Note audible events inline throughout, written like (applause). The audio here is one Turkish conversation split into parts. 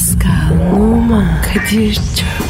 Pascal, Oman, Kadir çok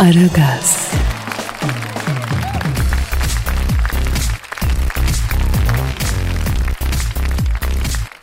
Aragaz,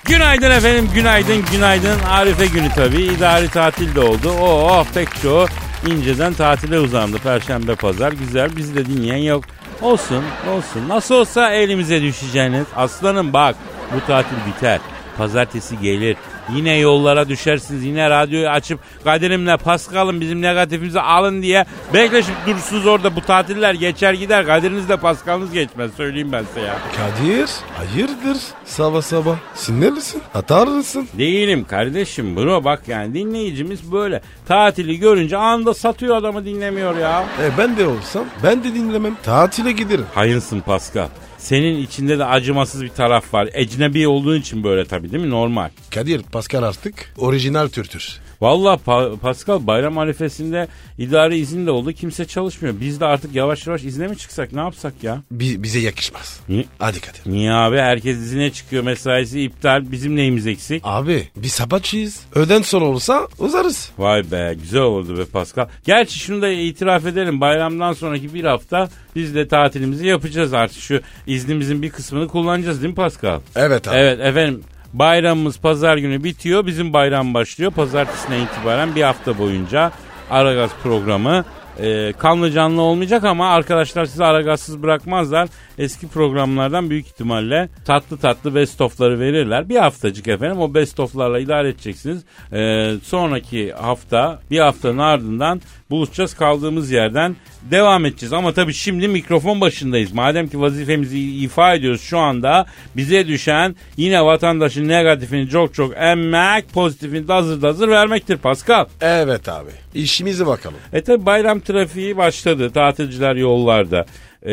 Günaydın efendim, günaydın, günaydın. Arife günü tabii. İdari tatil de oldu. Oh, pek çoğu inceden tatile uzandı. Perşembe, pazar. Güzel, bizi de dinleyen yok. Olsun, olsun. Nasıl olsa elimize düşeceğiniz. Aslanım bak, bu tatil biter. Pazartesi gelir. Yine yollara düşersiniz. Yine radyoyu açıp Kadir'imle Paskal'ım bizim negatifimizi alın diye bekleşip durursunuz orada. Bu tatiller geçer gider. Kadir'iniz de Paskal'ınız geçmez. Söyleyeyim ben size ya. Kadir hayırdır sabah sabah sinirlisin atar mısın? Değilim kardeşim bro bak yani dinleyicimiz böyle. Tatili görünce anda satıyor adamı dinlemiyor ya. E ben de olsam ben de dinlemem tatile giderim. Hayırsın Pascal. Senin içinde de acımasız bir taraf var. Ecnebi olduğun için böyle tabii değil mi? Normal. Kadir Pascal artık orijinal Türktür. Vallahi Pa- Pascal bayram arifesinde idari izin de oldu. Kimse çalışmıyor. Biz de artık yavaş yavaş izne mi çıksak ne yapsak ya? Bi- bize yakışmaz. Ni- Hadi Kadir. Niye abi? Herkes izine çıkıyor. Mesaisi iptal. Bizim neyimiz eksik? Abi bir sabahçıyız. Öden sonra olursa uzarız. Vay be güzel oldu be Pascal. Gerçi şunu da itiraf edelim. Bayramdan sonraki bir hafta biz de tatilimizi yapacağız artık. Şu iznimizin bir kısmını kullanacağız değil mi Pascal? Evet abi. Evet efendim. Bayramımız pazar günü bitiyor. Bizim bayram başlıyor. Pazartesine itibaren bir hafta boyunca Aragaz programı e, kanlı canlı olmayacak ama arkadaşlar sizi Aragaz'sız bırakmazlar. Eski programlardan büyük ihtimalle tatlı tatlı best of'ları verirler. Bir haftacık efendim o best of'larla idare edeceksiniz. E, sonraki hafta bir haftanın ardından buluşacağız kaldığımız yerden devam edeceğiz. Ama tabii şimdi mikrofon başındayız. Madem ki vazifemizi ifa ediyoruz şu anda bize düşen yine vatandaşın negatifini çok çok emmek, pozitifini de hazır da hazır vermektir Pascal. Evet abi. İşimize bakalım. E tabi bayram trafiği başladı. Tatilciler yollarda. Ee,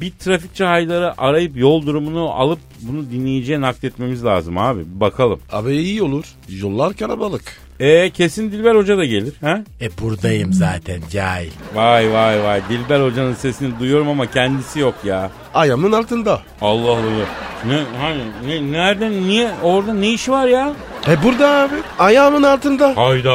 bir trafikçi hayları arayıp yol durumunu alıp bunu dinleyiciye nakletmemiz lazım abi. Bir bakalım. Abi iyi olur. Yollar kalabalık. E kesin Dilber Hoca da gelir. Ha? E buradayım zaten cahil. Vay vay vay. Dilber Hoca'nın sesini duyuyorum ama kendisi yok ya. Ayağımın altında. Allah Allah. Ne, hani, ne, nereden, niye, orada ne işi var ya? E burada abi. Ayağımın altında. Hayda.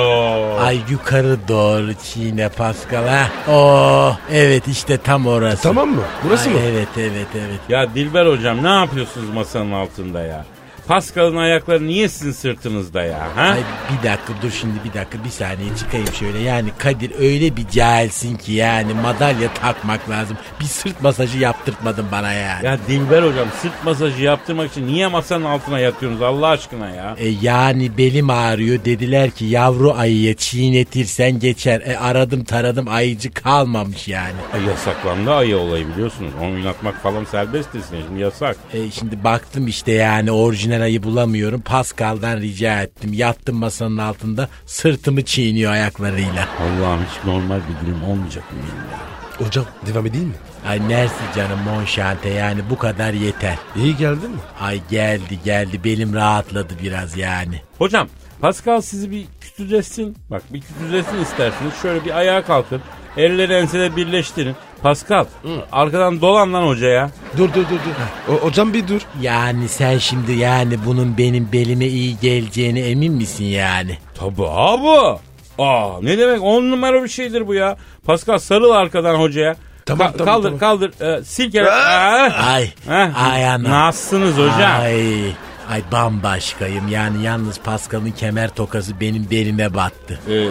Ay yukarı doğru çiğne Pascal ha. Oh evet işte tam orası. Tamam mı? Burası Ay, mı? Evet evet evet. Ya Dilber Hocam ne yapıyorsunuz masanın altında ya? Pascal'ın ayakları niye sizin sırtınızda ya? Ha? Ay bir dakika dur şimdi bir dakika bir saniye çıkayım şöyle. Yani Kadir öyle bir cahilsin ki yani madalya takmak lazım. Bir sırt masajı yaptırtmadın bana yani. Ya Dilber hocam sırt masajı yaptırmak için niye masanın altına yatıyorsunuz Allah aşkına ya? E yani belim ağrıyor dediler ki yavru ayıya çiğnetirsen geçer. E aradım taradım ayıcı kalmamış yani. Ay, yasaklandı ayı olayı biliyorsunuz. Onu oynatmak falan serbest desin şimdi yasak. E şimdi baktım işte yani orijinal ayı bulamıyorum. Pascal'dan rica ettim. Yattım masanın altında sırtımı çiğniyor ayaklarıyla. Allah'ım hiç normal bir günüm olmayacak mı benim ya? Hocam devam edeyim mi? Ay mersi canım monşante yani bu kadar yeter. İyi geldin mi? Ay geldi geldi belim rahatladı biraz yani. Hocam Pascal sizi bir kütülesin. Bak bir kütülesin isterseniz. Şöyle bir ayağa kalkın. Elleri ensede birleştirin. Pascal arkadan dolan lan hocaya. Dur dur dur dur. O, hocam bir dur. Yani sen şimdi yani bunun benim belime iyi geleceğine emin misin yani? Tabii abi. Aa ne demek on numara bir şeydir bu ya. Pascal sarıl arkadan hocaya. Tamam, Ka- tamam, kaldır tamam. kaldır. Ee, silkele. Aa! Ay Heh, ay ana. Nasılsınız hocam? Ay ay bambaşkayım yani yalnız Pascal'ın kemer tokası benim belime battı. Ee,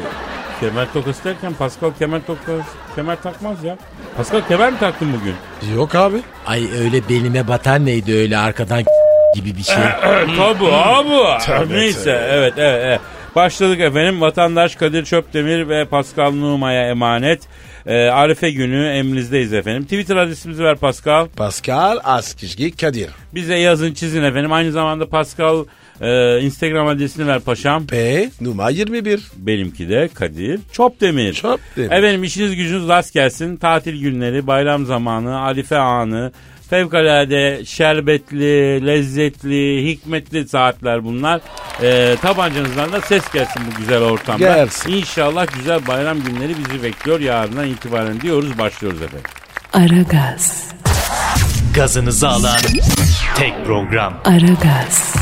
kemer tokası derken Pascal kemer tokası kemer takmaz ya. Pascal kemer mi taktın bugün? Yok abi. Ay öyle belime batan neydi öyle arkadan (laughs) gibi bir şey. (laughs) Tabii abi. Tabii, Neyse tabii. evet evet evet. Başladık efendim. Vatandaş Kadir Çöptemir ve Pascal Numa'ya emanet. Ee, Arife günü emrinizdeyiz efendim. Twitter adresimizi ver Pascal. Pascal Askizgi Kadir. Bize yazın çizin efendim. Aynı zamanda Pascal Ee, Instagram adresini ver paşam. P numara 21. Benimki de Kadir Çopdemir. Çopdemir. Efendim işiniz gücünüz rast gelsin. Tatil günleri, bayram zamanı, arife anı, fevkalade şerbetli, lezzetli, hikmetli saatler bunlar. Ee, tabancanızdan da ses gelsin bu güzel ortamda. Gelsin. İnşallah güzel bayram günleri bizi bekliyor. Yarından itibaren diyoruz başlıyoruz efendim. Aragaz, Gazınızı alan tek program. Aragaz,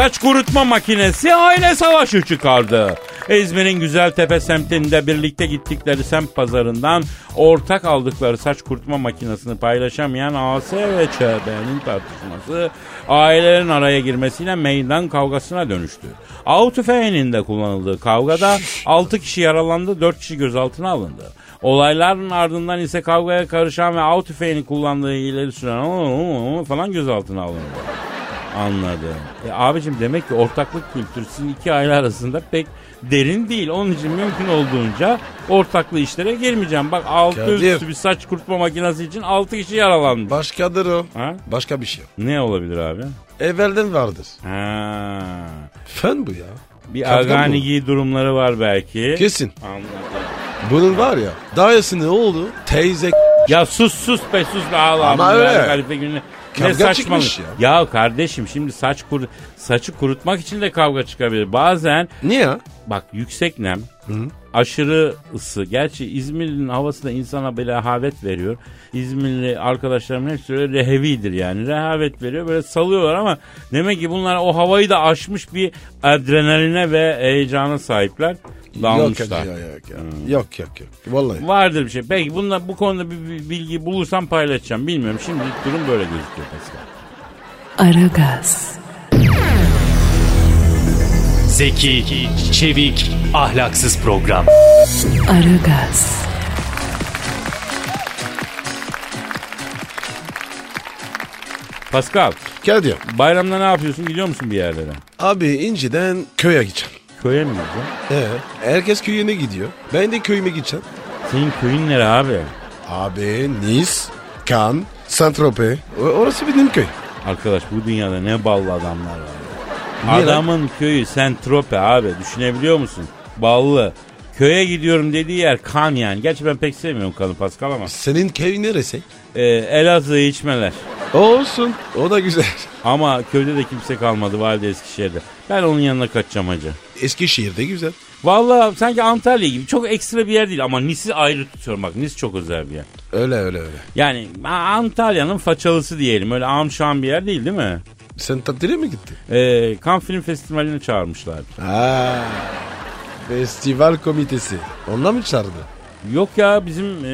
Saç kurutma makinesi aile savaşı çıkardı. İzmir'in Güzeltepe semtinde birlikte gittikleri semt pazarından ortak aldıkları saç kurutma makinesini paylaşamayan AS ve ÇB'nin tartışması ailelerin araya girmesiyle meydan kavgasına dönüştü. Av tüfeğinin de kullanıldığı kavgada 6 kişi yaralandı 4 kişi gözaltına alındı. Olayların ardından ise kavgaya karışan ve av kullandığı ileri süren falan gözaltına alındı. Anladım. E abicim demek ki ortaklık kültürü sizin iki aile arasında pek derin değil. Onun için mümkün olduğunca ortaklı işlere girmeyeceğim. Bak altı Kadir. üstü bir saç kurutma makinesi için altı kişi yaralanmış. Başkadır o. Ha? Başka bir şey. Ne olabilir abi? Evvelden vardır. Ha. Fen bu ya. Bir aganigi durumları var belki. Kesin. Anladım. Bunun var ya. İyisi ne oldu? Teyze Ya sus sus be sus be Allah Ama öyle. Ne Kavga saçmalık. çıkmış Ya. kardeşim şimdi saç kur saçı kurutmak için de kavga çıkabilir. Bazen Niye ya? Bak yüksek nem, aşırı ısı. Gerçi İzmir'in havası da insana böyle rehavet veriyor. İzmirli arkadaşlarımın hepsi öyle rehevidir yani. Rehavet veriyor böyle salıyorlar ama demek ki bunlar o havayı da aşmış bir adrenaline ve heyecana sahipler. Yok Dalmışlar. yok yok. Yok yok yok. yok. Vallahi. Vardır bir şey. Peki bunlar, bu konuda bir, bir bilgi bulursam paylaşacağım. Bilmiyorum. Şimdilik durum böyle gözüküyor Pascal. Aragaz, Zeki, çevik, ahlaksız program. Aragaz, Pascal, Kadir. bayramda ne yapıyorsun? Gidiyor musun bir yerlere? Abi inciden köye gideceğim. Köye mi gideceksin? Ee, herkes köyüne gidiyor. Ben de köyüme gideceğim. Senin köyün nere abi? Abi Nice, Cannes, Saint-Tropez. O- Orası benim köy. Arkadaş bu dünyada ne ballı adamlar var. ya. Niye lan? Adamın köyü Sentrope abi düşünebiliyor musun? Ballı. Köye gidiyorum dediği yer kan yani. Gerçi ben pek sevmiyorum kanı Pascal ama. Senin köy neresi? Ee, Elazığ içmeler. Olsun. O da güzel. Ama köyde de kimse kalmadı valide Eskişehir'de. Ben onun yanına kaçacağım hacı. Eskişehir'de güzel. Vallahi sanki Antalya gibi çok ekstra bir yer değil ama Nis'i ayrı tutuyorum bak Nis çok özel bir yer. Öyle öyle öyle. Yani Antalya'nın façalısı diyelim öyle amşan bir yer değil değil mi? Sen tatile mi gittin? Ee, Cannes Film Festivali'ne çağırmışlar. Aa, festival komitesi. Onlar mı çağırdı? Yok ya bizim e,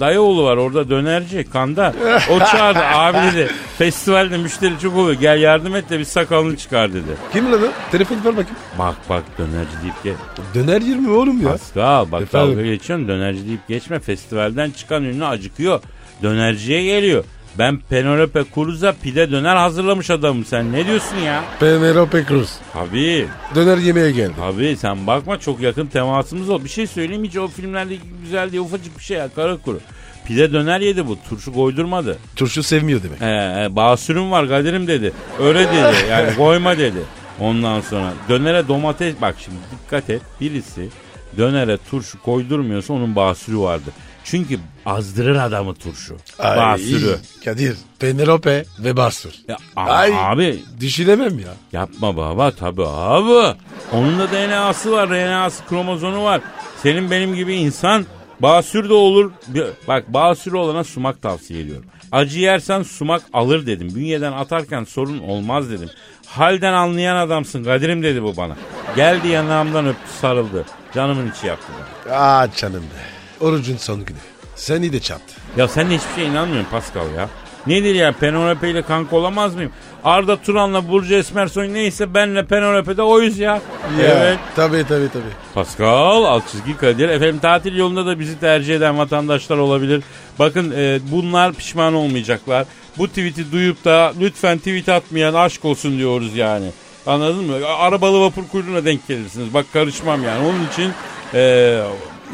dayıoğlu var orada dönerci kanda. O çağırdı (laughs) abi dedi festivalde müşteri çok oluyor gel yardım et de bir sakalını çıkar dedi. Kim lan o? Telefon ver bakayım. Bak bak dönerci deyip gel. Döner yer mi oğlum ya? Pascal bak Efendim? dalga geçiyorsun dönerci deyip geçme festivalden çıkan ünlü acıkıyor. Dönerciye geliyor. Ben Penelope Cruz'a pide döner hazırlamış adamım sen ne diyorsun ya? Penelope Cruz. Tabii Döner yemeye geldi. tabii sen bakma çok yakın temasımız oldu. Bir şey söyleyeyim hiç o filmlerdeki güzel diye ufacık bir şey ya kara kuru. Pide döner yedi bu turşu koydurmadı. Turşu sevmiyor demek. Ee, e, basürüm var Kadir'im dedi. Öyle dedi yani (laughs) koyma dedi. Ondan sonra dönere domates bak şimdi dikkat et birisi dönere turşu koydurmuyorsa onun basürü vardır. Çünkü azdırır adamı turşu. Ay, basürü. Kadir. Penelope ve Basur. Ya, ama Ay. abi Düşünemem ya. yapma baba tabi abi. Onun da DNA'sı var RNA'sı kromozomu var. Senin benim gibi insan basür de olur. Bak basür olana sumak tavsiye ediyorum. Acı yersen sumak alır dedim. Bünyeden atarken sorun olmaz dedim. Halden anlayan adamsın Kadir'im dedi bu bana. Geldi yanağımdan öptü sarıldı. Canımın içi yaptı bana. Aa canım be. Orucun son günü. Seni de çarptı. Ya sen de hiçbir şeye inanmıyorsun Pascal ya. Nedir ya Penelope ile kanka olamaz mıyım? Arda Turan'la Burcu Esmersoy neyse benle Penelope'de oyuz ya. Evet. Tabii tabii tabii. Pascal alt çizgi Kadir. Efendim tatil yolunda da bizi tercih eden vatandaşlar olabilir. Bakın e, bunlar pişman olmayacaklar. Bu tweet'i duyup da lütfen tweet atmayan aşk olsun diyoruz yani. Anladın mı? Arabalı vapur kuyruğuna denk gelirsiniz. Bak karışmam yani. Onun için e,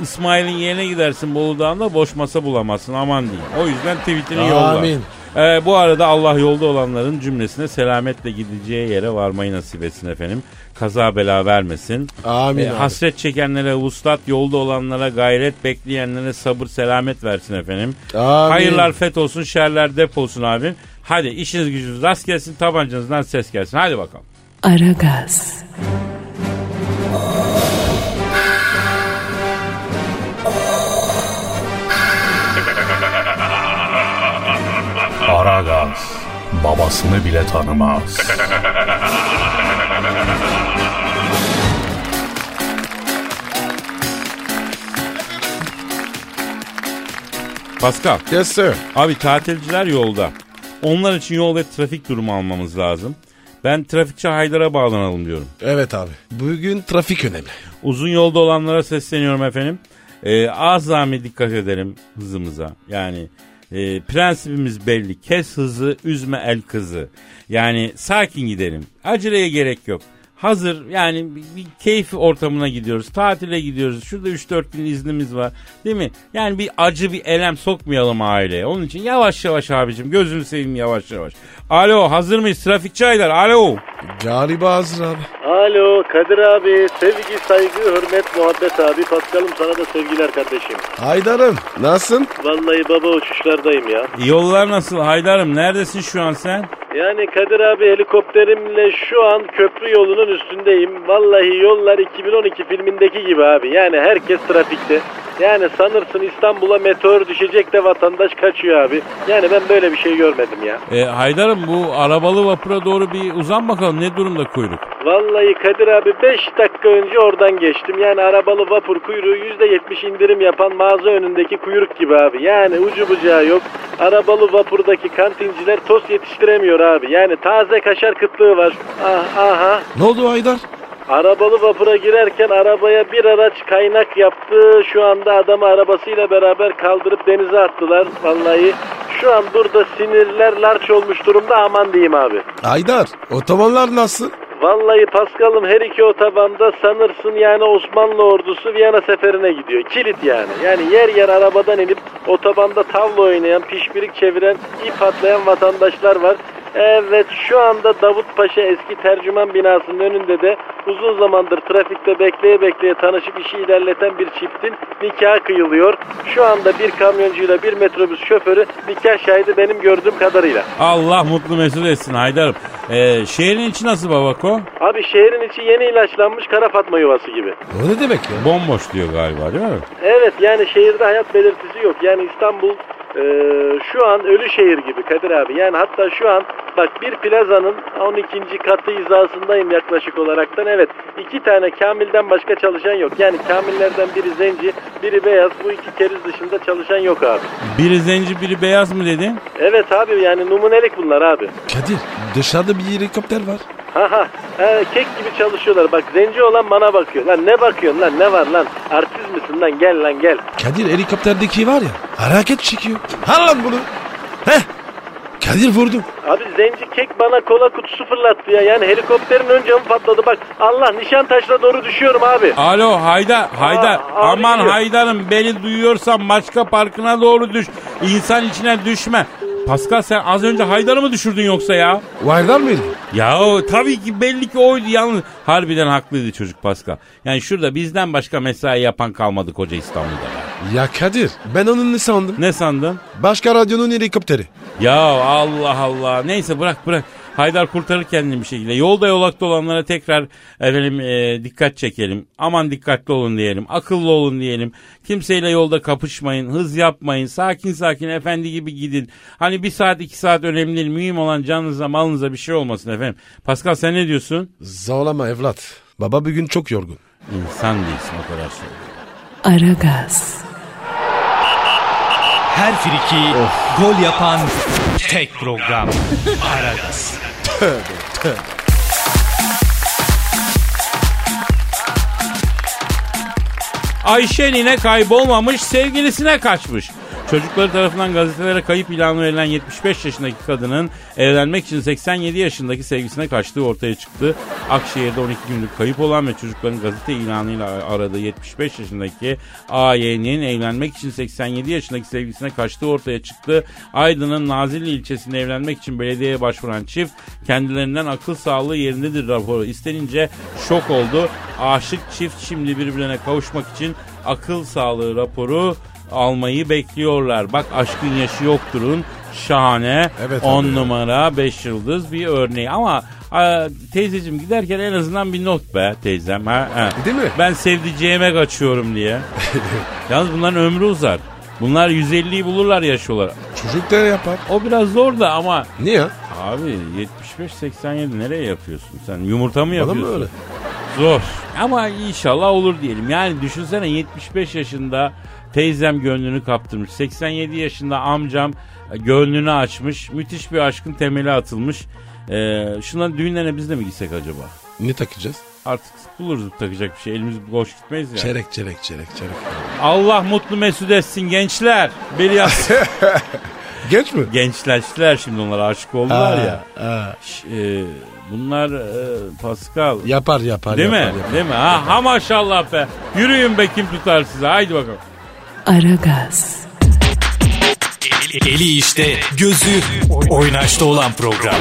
İsmail'in yerine gidersin Bolu Dağı'nda boş masa bulamazsın aman diyeyim. O yüzden tweetini yolla. Amin. Ee, bu arada Allah yolda olanların cümlesine selametle gideceği yere varmayı nasip etsin efendim. Kaza bela vermesin. Amin Ee, abi. hasret çekenlere vuslat, yolda olanlara gayret, bekleyenlere sabır, selamet versin efendim. Amin. Hayırlar fet olsun, şerler dep olsun abi. Hadi işiniz gücünüz rast gelsin, tabancanızdan ses gelsin. Hadi bakalım. Aragaz, Aragaz babasını bile tanımaz. Pascal, Yes sir. abi tatilciler yolda. Onlar için yol ve trafik durumu almamız lazım. Ben trafikçi Haydar'a bağlanalım diyorum. Evet abi. Bugün trafik önemli. Uzun yolda olanlara sesleniyorum efendim. Ee, azami dikkat edelim hızımıza. Yani e, prensibimiz belli. Kes hızı, üzme el kızı. Yani sakin gidelim. Aceleye gerek yok. Hazır yani bir, keyif ortamına gidiyoruz. Tatile gidiyoruz. Şurada 3-4 gün iznimiz var. Değil mi? Yani bir acı bir elem sokmayalım aileye. Onun için yavaş yavaş abicim. Gözünü seveyim yavaş yavaş. Alo hazır mıyız? Trafikçi Aydar. Alo. Galiba hazır abi. Alo Kadir abi sevgi saygı hürmet muhabbet abi Paskal'ım sana da sevgiler kardeşim. Haydar'ım nasılsın? Vallahi baba uçuşlardayım ya. Yollar nasıl Haydar'ım? Neredesin şu an sen? Yani Kadir abi helikopterimle şu an köprü yolunun üstündeyim. Vallahi yollar 2012 filmindeki gibi abi. Yani herkes trafikte. Yani sanırsın İstanbul'a meteor düşecek de vatandaş kaçıyor abi. Yani ben böyle bir şey görmedim ya. E, Haydar'ım bu arabalı vapura doğru bir uzan bakalım ne durumda kuyruk? Vallahi Kadir abi 5 dakika önce oradan geçtim. Yani arabalı vapur kuyruğu %70 indirim yapan mağaza önündeki kuyruk gibi abi. Yani ucu bucağı yok. Arabalı vapurdaki kantinciler tost yetiştiremiyor abi. Yani taze kaşar kıtlığı var. Ah, aha. Ne oldu Haydar? Arabalı vapura girerken arabaya bir araç kaynak yaptı. Şu anda adamı arabasıyla beraber kaldırıp denize attılar. Vallahi şu an burada sinirler larç olmuş durumda aman diyeyim abi. Haydar otobanlar nasıl? Vallahi Paskal'ım her iki otobanda sanırsın yani Osmanlı ordusu Viyana seferine gidiyor. Kilit yani. Yani yer yer arabadan inip otobanda tavla oynayan, pişpirik çeviren, ip atlayan vatandaşlar var. Evet şu anda Davut Paşa eski tercüman binasının önünde de uzun zamandır trafikte bekleye bekleye tanışıp işi ilerleten bir çiftin nikahı kıyılıyor. Şu anda bir kamyoncuyla bir metrobüs şoförü nikah şahidi benim gördüğüm kadarıyla. Allah mutlu mesut etsin Haydar'ım. E, şehrin içi nasıl babako? Abi şehrin içi yeni ilaçlanmış kara fatma yuvası gibi. O ne demek ya? Bomboş diyor galiba değil mi? Evet yani şehirde hayat belirtisi yok. Yani İstanbul e, şu an ölü şehir gibi Kadir abi. Yani hatta şu an bak bir plazanın 12. katı hizasındayım yaklaşık olaraktan. Evet iki tane Kamil'den başka çalışan yok. Yani Kamillerden biri zenci, biri beyaz. Bu iki keriz dışında çalışan yok abi. Biri zenci biri beyaz mı dedin? Evet abi yani numunelik bunlar abi. Kadir dışarıda bir helikopter var. Ha ha. He, kek gibi çalışıyorlar. Bak zenci olan bana bakıyor. Lan ne bakıyorsun lan ne var lan? Artist misin lan gel lan gel. Kadir helikopterdeki var ya hareket çekiyor. Al lan bunu. Heh. Kadir vurdum. Abi zenci kek bana kola kutusu fırlattı ya. Yani helikopterin ön camı patladı. Bak Allah Nişantaş'la doğru düşüyorum abi. Alo Haydar, Haydar. abi Aman diyor. Haydar'ım beni duyuyorsan Maçka Parkı'na doğru düş. İnsan içine düşme. Pascal sen az önce Haydar'ı mı düşürdün yoksa ya? Haydar mıydı? Ya o, tabii ki belli ki oydu yalnız. Harbiden haklıydı çocuk Pascal. Yani şurada bizden başka mesai yapan kalmadı koca İstanbul'da. Ya Kadir ben onun ne sandım? Ne sandın? Başka radyonun helikopteri. Ya Allah Allah. Neyse bırak bırak. Haydar kurtarır kendini bir şekilde. Yolda yolakta olanlara tekrar efendim e, dikkat çekelim. Aman dikkatli olun diyelim. Akıllı olun diyelim. Kimseyle yolda kapışmayın. Hız yapmayın. Sakin sakin efendi gibi gidin. Hani bir saat iki saat önemli değil. Mühim olan canınıza malınıza bir şey olmasın efendim. Pascal sen ne diyorsun? Zorlama evlat. Baba bugün çok yorgun. İnsan değilsin o kadar söylüyorum. Aragaz, Her friki gol yapan tek program. Aragaz. Ayşe nine kaybolmamış sevgilisine kaçmış. Çocukları tarafından gazetelere kayıp ilanı verilen 75 yaşındaki kadının evlenmek için 87 yaşındaki sevgisine kaçtığı ortaya çıktı. Akşehir'de 12 günlük kayıp olan ve çocukların gazete ilanıyla aradığı 75 yaşındaki AY'nin evlenmek için 87 yaşındaki sevgisine kaçtığı ortaya çıktı. Aydın'ın Nazilli ilçesinde evlenmek için belediyeye başvuran çift kendilerinden akıl sağlığı yerindedir raporu istenince şok oldu. Aşık çift şimdi birbirine kavuşmak için akıl sağlığı raporu almayı bekliyorlar. Bak aşkın yaşı yokturun. Şahane. Evet 10 abi. numara 5 yıldız bir örneği. Ama a, teyzeciğim giderken en azından bir not be teyzem. Ha, ha. Değil mi? Ben sevdiceğime kaçıyorum diye. (laughs) Yalnız bunların ömrü uzar. Bunlar 150'yi bulurlar yaş olarak. Çocuk da yapar. O biraz zor da ama Niye? abi 75-87 nereye yapıyorsun sen? Yumurta mı Bana yapıyorsun? mı öyle? Zor. Ama inşallah olur diyelim. Yani düşünsene 75 yaşında teyzem gönlünü kaptırmış. 87 yaşında amcam gönlünü açmış. Müthiş bir aşkın temeli atılmış. Ee, şunların düğünlerine biz de mi gitsek acaba? Ne takacağız? Artık buluruz takacak bir şey. Elimiz boş gitmeyiz ya. Çeyrek çeyrek çeyrek çeyrek. Allah mutlu mesut etsin gençler. Bir yaz. (laughs) Genç mi? Gençleştiler şimdi onlar aşık oldular Ha, ya. ha. Ş- e, bunlar e, Pascal. Yapar yapar. Değil mi? yapar, yapar. Değil mi? Ha, ha maşallah be. Yürüyün be kim tutar size. Haydi bakalım. Aragaz, Eli işte, gözü oynaşta olan program.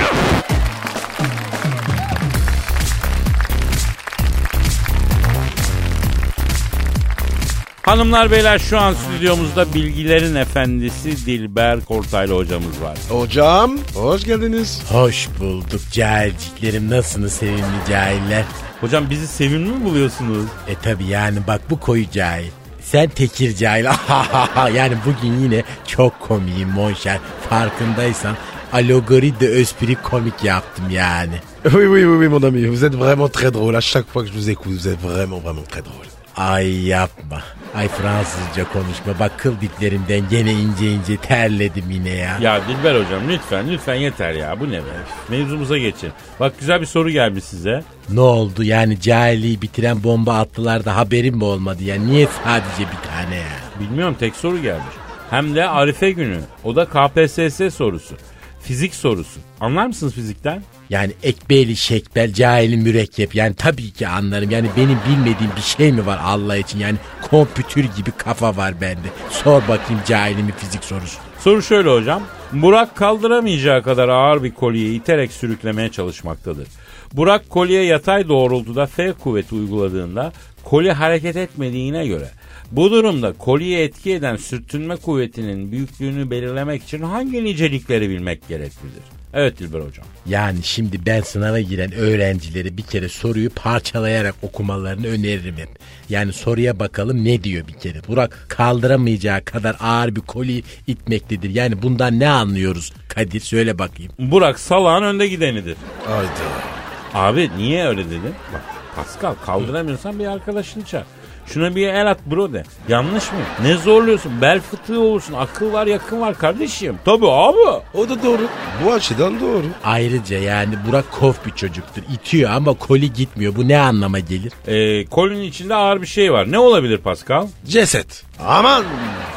Hanımlar beyler şu an stüdyomuzda bilgilerin efendisi Dilber Kortaylı hocamız var. Hocam hoş geldiniz. Hoş bulduk cahilciklerim. Nasılsınız sevimli cahiller? Hocam bizi sevimli mi buluyorsunuz? E tabi yani bak bu koyu cahil. Sen tekir cahil. (laughs) yani bugün yine çok komiyim monşer. Farkındaysan alogori de esprit komik yaptım yani. Oui oui oui oui mon ami. Vous êtes vraiment très drôle. À chaque fois que je vous écoute, vous êtes vraiment vraiment très drôle. Ay yapma. Ay Fransızca konuşma. Bak kıl diplerimden gene ince ince terledim yine ya. Ya Dilber hocam lütfen lütfen yeter ya. Bu ne be? Mevzumuza geçin. Bak güzel bir soru gelmiş size. Ne oldu yani cahilliği bitiren bomba attılar da haberim mi olmadı ya? Niye sadece bir tane ya? Bilmiyorum tek soru gelmiş. Hem de Arife günü. O da KPSS sorusu. Fizik sorusu. Anlar mısınız fizikten? Yani ekbeli şekbel cahili mürekkep yani tabii ki anlarım. Yani benim bilmediğim bir şey mi var Allah için? Yani kompütür gibi kafa var bende. Sor bakayım cahilimi fizik sorusu. Soru şöyle hocam. Burak kaldıramayacağı kadar ağır bir kolyeyi iterek sürüklemeye çalışmaktadır. Burak kolye yatay doğrultuda F kuvveti uyguladığında kolye hareket etmediğine göre bu durumda kolye etki eden sürtünme kuvvetinin büyüklüğünü belirlemek için hangi nicelikleri bilmek gereklidir? Evet Dilber hocam. Yani şimdi ben sınava giren öğrencileri bir kere soruyu parçalayarak okumalarını öneririm hep. Yani soruya bakalım ne diyor bir kere. Burak kaldıramayacağı kadar ağır bir koli itmektedir. Yani bundan ne anlıyoruz Kadir söyle bakayım. Burak salağın önde gidenidir. Hayda. Abi niye öyle dedin? Bak Pascal kaldıramıyorsan bir arkadaşını çağır. Şuna bir el at bro de. Yanlış mı? Ne zorluyorsun? Bel fıtığı olursun. Akıl var yakın var kardeşim. Tabii abi. O da doğru. Bu açıdan doğru. Ayrıca yani Burak kof bir çocuktur. İtiyor ama koli gitmiyor. Bu ne anlama gelir? Ee, kolinin içinde ağır bir şey var. Ne olabilir Pascal? Ceset. Aman.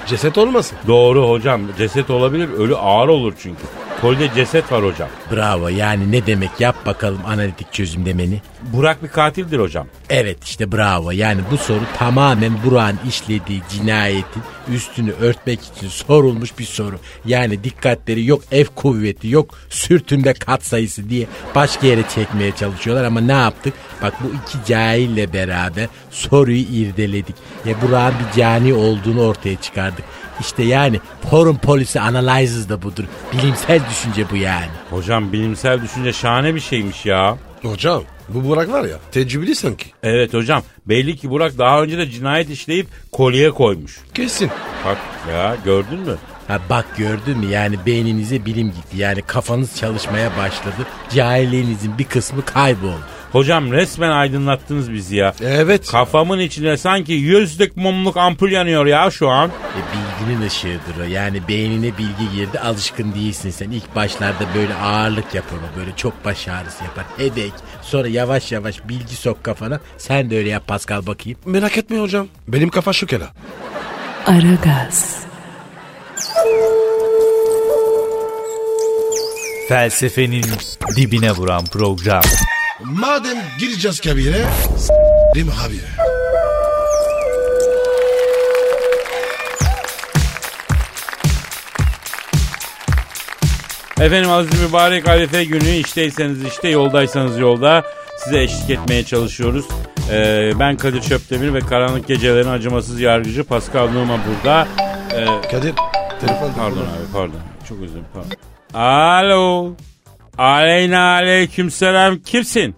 Ceset olmasın. Doğru hocam. Ceset olabilir. Ölü ağır olur çünkü. Kolide ceset var hocam. Bravo yani ne demek yap bakalım analitik çözüm demeni. Burak bir katildir hocam. Evet işte bravo yani bu soru tamamen Burak'ın işlediği cinayetin üstünü örtmek için sorulmuş bir soru. Yani dikkatleri yok F kuvveti yok sürtünme katsayısı diye başka yere çekmeye çalışıyorlar ama ne yaptık? Bak bu iki cahille beraber soruyu irdeledik. Ya Burak'ın bir cani olduğunu ortaya çıkardık. İşte yani forum polisi analyzes da budur. Bilimsel düşünce bu yani. Hocam bilimsel düşünce şahane bir şeymiş ya. Hocam bu Burak var ya tecrübeli sanki. Evet hocam. Belli ki Burak daha önce de cinayet işleyip kolye koymuş. Kesin. Bak ya gördün mü? Ha bak gördün mü yani beyninize bilim gitti. Yani kafanız çalışmaya başladı. Cahilliğinizin bir kısmı kayboldu. Hocam resmen aydınlattınız bizi ya. Evet. Kafamın içine sanki yüzlük mumluk ampul yanıyor ya şu an. E, bilginin ışığıdır o. Yani beynine bilgi girdi alışkın değilsin sen. İlk başlarda böyle ağırlık yapar o. Böyle çok baş ağrısı yapar. Headache. Sonra yavaş yavaş bilgi sok kafana. Sen de öyle yap Pascal bakayım. Merak etme hocam. Benim kafa şu kere. Aragaz. Felsefenin dibine vuran program. Madem gireceğiz kabire. S**rim abi. Efendim aziz mübarek arife günü işteyseniz işte yoldaysanız yolda size eşlik etmeye çalışıyoruz. Ee, ben Kadir Çöptemir ve Karanlık Gecelerin acımasız yargıcı Pascal Numa burada. Ee, Kadir telefon. pardon abi pardon. Çok özür dilerim pardon. Alo. Aleyna aleyküm selam. Kimsin?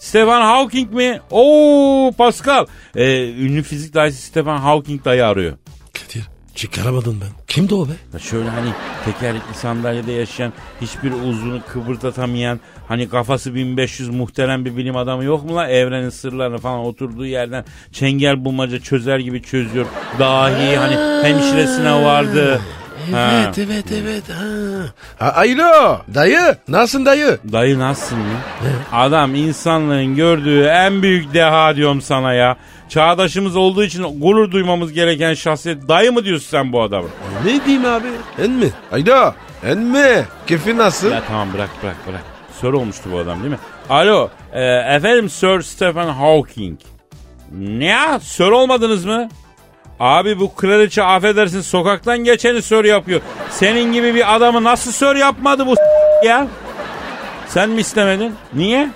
Stephen Hawking mi? Oo Pascal. Ee, ünlü fizik dayısı Stephen Hawking dayı arıyor. Kadir çıkaramadın ben. Kimdi o be? Ya şöyle hani tekerlekli sandalyede yaşayan hiçbir uzunu kıvırdatamayan hani kafası 1500 muhterem bir bilim adamı yok mu la evrenin sırlarını falan oturduğu yerden çengel bulmaca çözer gibi çözüyor. Dahi hani hemşiresine vardı. Ha. Evet evet evet. Ha. Ha, alo dayı nasılsın dayı? Dayı nasılsın ya? Adam insanlığın gördüğü en büyük deha diyorum sana ya. Çağdaşımız olduğu için gurur duymamız gereken şahsiyet dayı mı diyorsun sen bu adamı? Ne diyeyim abi? En mi? Alo en mi? Keyfin nasıl? Ya tamam bırak bırak bırak. Sir olmuştu bu adam değil mi? Alo e, efendim Sir Stephen Hawking. Ne ya Sir olmadınız mı? Abi bu kraliçe affedersin sokaktan geçeni Sir yapıyor. Senin gibi bir adamı nasıl Sir yapmadı bu ya? Sen mi istemedin? Niye?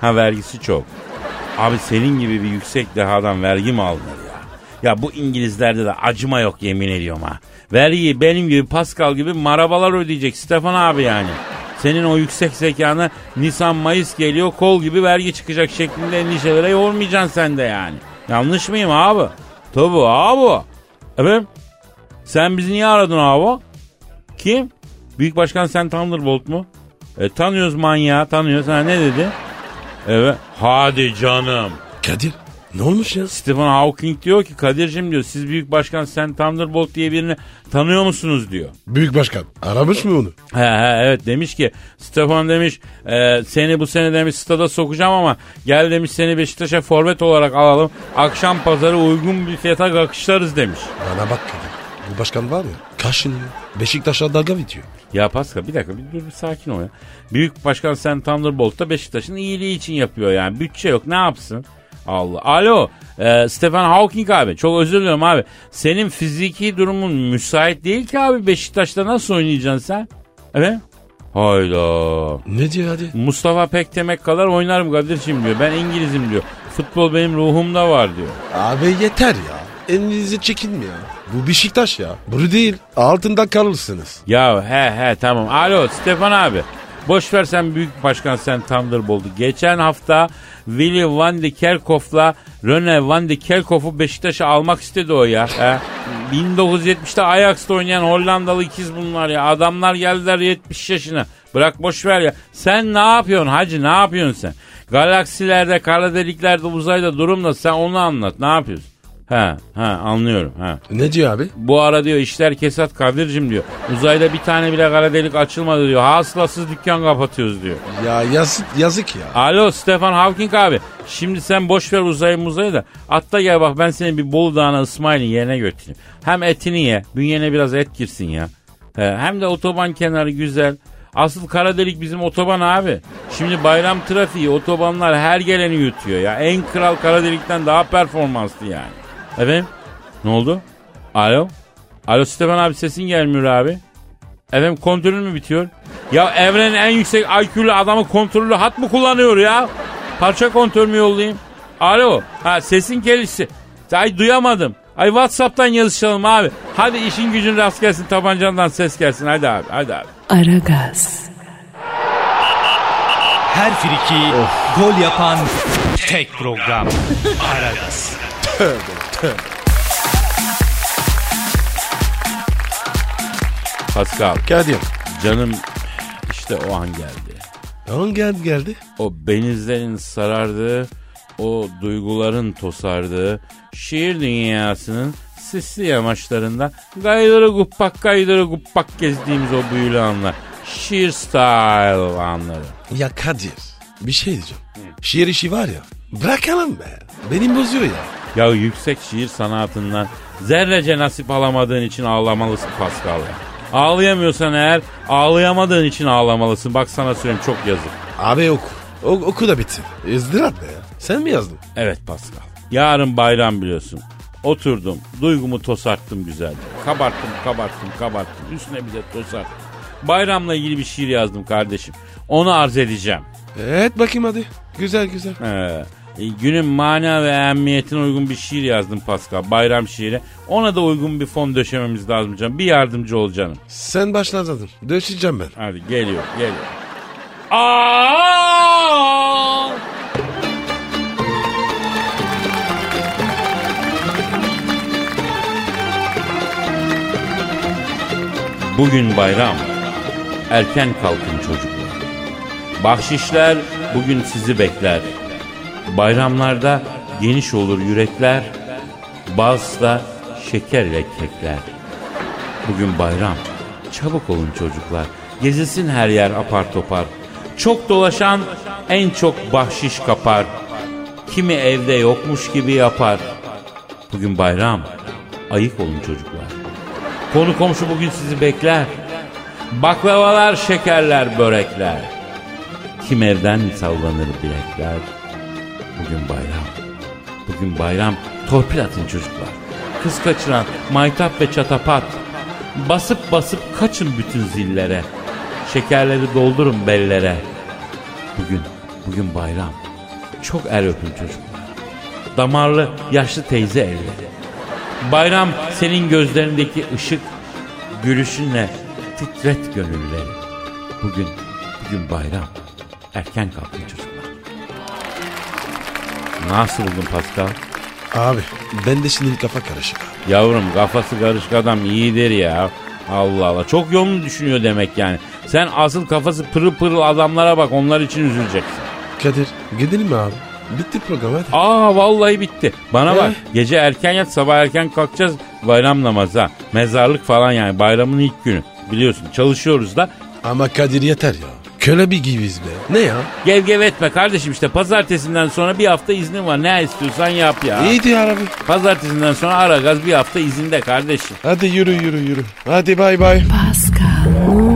Ha vergisi çok. Abi senin gibi bir yüksek dehadan vergi mi alınır ya? Ya bu İngilizlerde de acıma yok yemin ediyorum ha. Vergiyi benim gibi Pascal gibi marabalar ödeyecek Stefan abi yani. Senin o yüksek zekanı Nisan Mayıs geliyor kol gibi vergi çıkacak şeklinde endişelere yormayacaksın sen de yani. Yanlış mıyım abi? Tabii abi. Efendim? Sen bizi niye aradın abi? Kim? Büyük Başkan sen Thunderbolt mu? E, tanıyoruz manyağı tanıyoruz. Ha ne dedi? Evet. Hadi canım. Kadir ne olmuş ya? Stephen Hawking diyor ki Kadir'cim diyor siz Büyük Başkan sen Thunderbolt diye birini tanıyor musunuz diyor. Büyük başkan aramış mı onu? He he evet demiş ki Stefan demiş e, seni bu sene demiş stada sokacağım ama gel demiş seni Beşiktaş'a forvet olarak alalım. Akşam pazarı uygun bir fiyata kakışlarız demiş. Bana bak Kadir. Bu başkan var ya kaşınıyor. Beşiktaş'a dalga bitiyor. Ya Pascal bir dakika bir dur bir sakin ol ya. Büyük Başkan sen Thunderbolt da Beşiktaş'ın iyiliği için yapıyor yani. Bütçe yok ne yapsın? Allah. Alo e, Stephen Hawking abi çok özür diliyorum abi. Senin fiziki durumun müsait değil ki abi Beşiktaş'ta nasıl oynayacaksın sen? Evet. Hayda. Ne diyor hadi? Mustafa Pektemek kadar oynarım Kadir'cim diyor. Ben İngilizim diyor. Futbol benim ruhumda var diyor. Abi yeter ya. Elinizi çekin ya. Bu Beşiktaş ya. Bunu değil. Altında kalırsınız. Ya he he tamam. Alo Stefan abi. Boş ver sen büyük başkan sen Thunderbolt'u. Geçen hafta Willy Van de Kerkhoff'la Rene Van de Kerkhoff'u Beşiktaş'a almak istedi o ya. He. 1970'te Ajax'ta oynayan Hollandalı ikiz bunlar ya. Adamlar geldiler 70 yaşına. Bırak boş ver ya. Sen ne yapıyorsun hacı ne yapıyorsun sen? Galaksilerde, kara deliklerde, uzayda durum da sen onu anlat. Ne yapıyorsun? Ha, ha anlıyorum. Ha. Ne diyor abi? Bu ara diyor işler kesat Kadir'cim diyor. Uzayda bir tane bile kara delik açılmadı diyor. Hasılasız dükkan kapatıyoruz diyor. Ya yazık, yazık ya. Alo Stefan Hawking abi. Şimdi sen boş ver uzayı muzayı da. Atla gel bak ben seni bir Bolu Dağı'na İsmail'in yerine götüreyim. Hem etini ye. Bünyene biraz et girsin ya. He, hem de otoban kenarı güzel. Asıl kara delik bizim otoban abi. Şimdi bayram trafiği otobanlar her geleni yutuyor ya. En kral kara delikten daha performanslı yani. Efendim? Ne oldu? Alo? Alo Stefan abi sesin gelmiyor abi. Efendim kontrolün mü bitiyor? Ya evrenin en yüksek IQ'lu adamı kontrollü hat mı kullanıyor ya? Parça kontrol mü yollayayım? Alo. Ha sesin gelişi. Ay duyamadım. Ay Whatsapp'tan yazışalım abi. Hadi işin gücün rast gelsin tabancandan ses gelsin. Hadi abi hadi abi. Aragaz, Her friki gol yapan tek program. Aragaz. (laughs) Pascal Kadir. canım işte o an geldi. Tamam geldi geldi. O benizlerin sarardığı, o duyguların tosardığı, şiir dünyasının sisli yamaçlarında gaydırı guppak gaydırı guppak gezdiğimiz o büyülü anlar. Şiir style anları. Ya Kadir bir şey diyeceğim. Şiir işi var ya bırakalım be. Benim bozuyor ya. Ya yüksek şiir sanatından zerrece nasip alamadığın için ağlamalısın Pascal ya. Ağlayamıyorsan eğer ağlayamadığın için ağlamalısın. Bak sana söyleyeyim çok yazık. Abi oku. O, oku da bitsin. İzdirat ne ya? Sen mi yazdın? Evet Pascal. Yarın bayram biliyorsun. Oturdum. Duygumu tosarttım güzelce. Kabarttım, kabarttım, kabarttım. Üstüne bir de tosarttım. Bayramla ilgili bir şiir yazdım kardeşim. Onu arz edeceğim. Evet bakayım hadi. Güzel güzel. Ee, e, günün mana ve ehemmiyetine uygun bir şiir yazdım Pascal. Bayram şiiri. Ona da uygun bir fon döşememiz lazım canım. Bir yardımcı ol canım. Sen başladın. Döşeceğim ben. Hadi geliyor, geliyor. Aa! Bugün bayram. Erken kalkın çocuklar. Bahşişler bugün sizi bekler. Bayramlarda geniş olur yürekler. Bazı şeker ile kekler. Bugün bayram. Çabuk olun çocuklar. Gezilsin her yer apar topar. Çok dolaşan en çok bahşiş kapar. Kimi evde yokmuş gibi yapar. Bugün bayram. Ayık olun çocuklar. Konu komşu bugün sizi bekler. Baklavalar, şekerler, börekler. Kim evden sallanır bilekler. Bugün bayram. Bugün bayram. Torpil atın çocuklar. Kız kaçıran maytap ve çatapat. Basıp basıp kaçın bütün zillere. Şekerleri doldurun bellere. Bugün, bugün bayram. Çok el öpün çocuklar. Damarlı yaşlı teyze elleri. Bayram senin gözlerindeki ışık, gülüşünle titret gönülleri. Bugün, bugün bayram. Erken kalkın çocuklar. Nasıl buldun Pascal? Abi ben de şimdi kafa karışık. Yavrum kafası karışık adam iyidir ya. Allah Allah. Çok yolunu düşünüyor demek yani. Sen asıl kafası pırıl pırıl adamlara bak onlar için üzüleceksin. Kadir gidelim mi abi? Bitti program hadi. Aa vallahi bitti. Bana Ee? bak gece erken yat sabah erken kalkacağız bayram namazı ha. Mezarlık falan yani bayramın ilk günü. Biliyorsun çalışıyoruz da. Ama Kadir yeter ya. Köle bir gibiyiz be. Ne ya? Gev gev etme kardeşim işte pazartesinden sonra bir hafta iznin var. Ne istiyorsan yap ya. İyiydi ya abi. Pazartesinden sonra ara gaz bir hafta izinde kardeşim. Hadi yürü yürü yürü. Hadi bay bay. Pascal,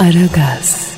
Aragaz.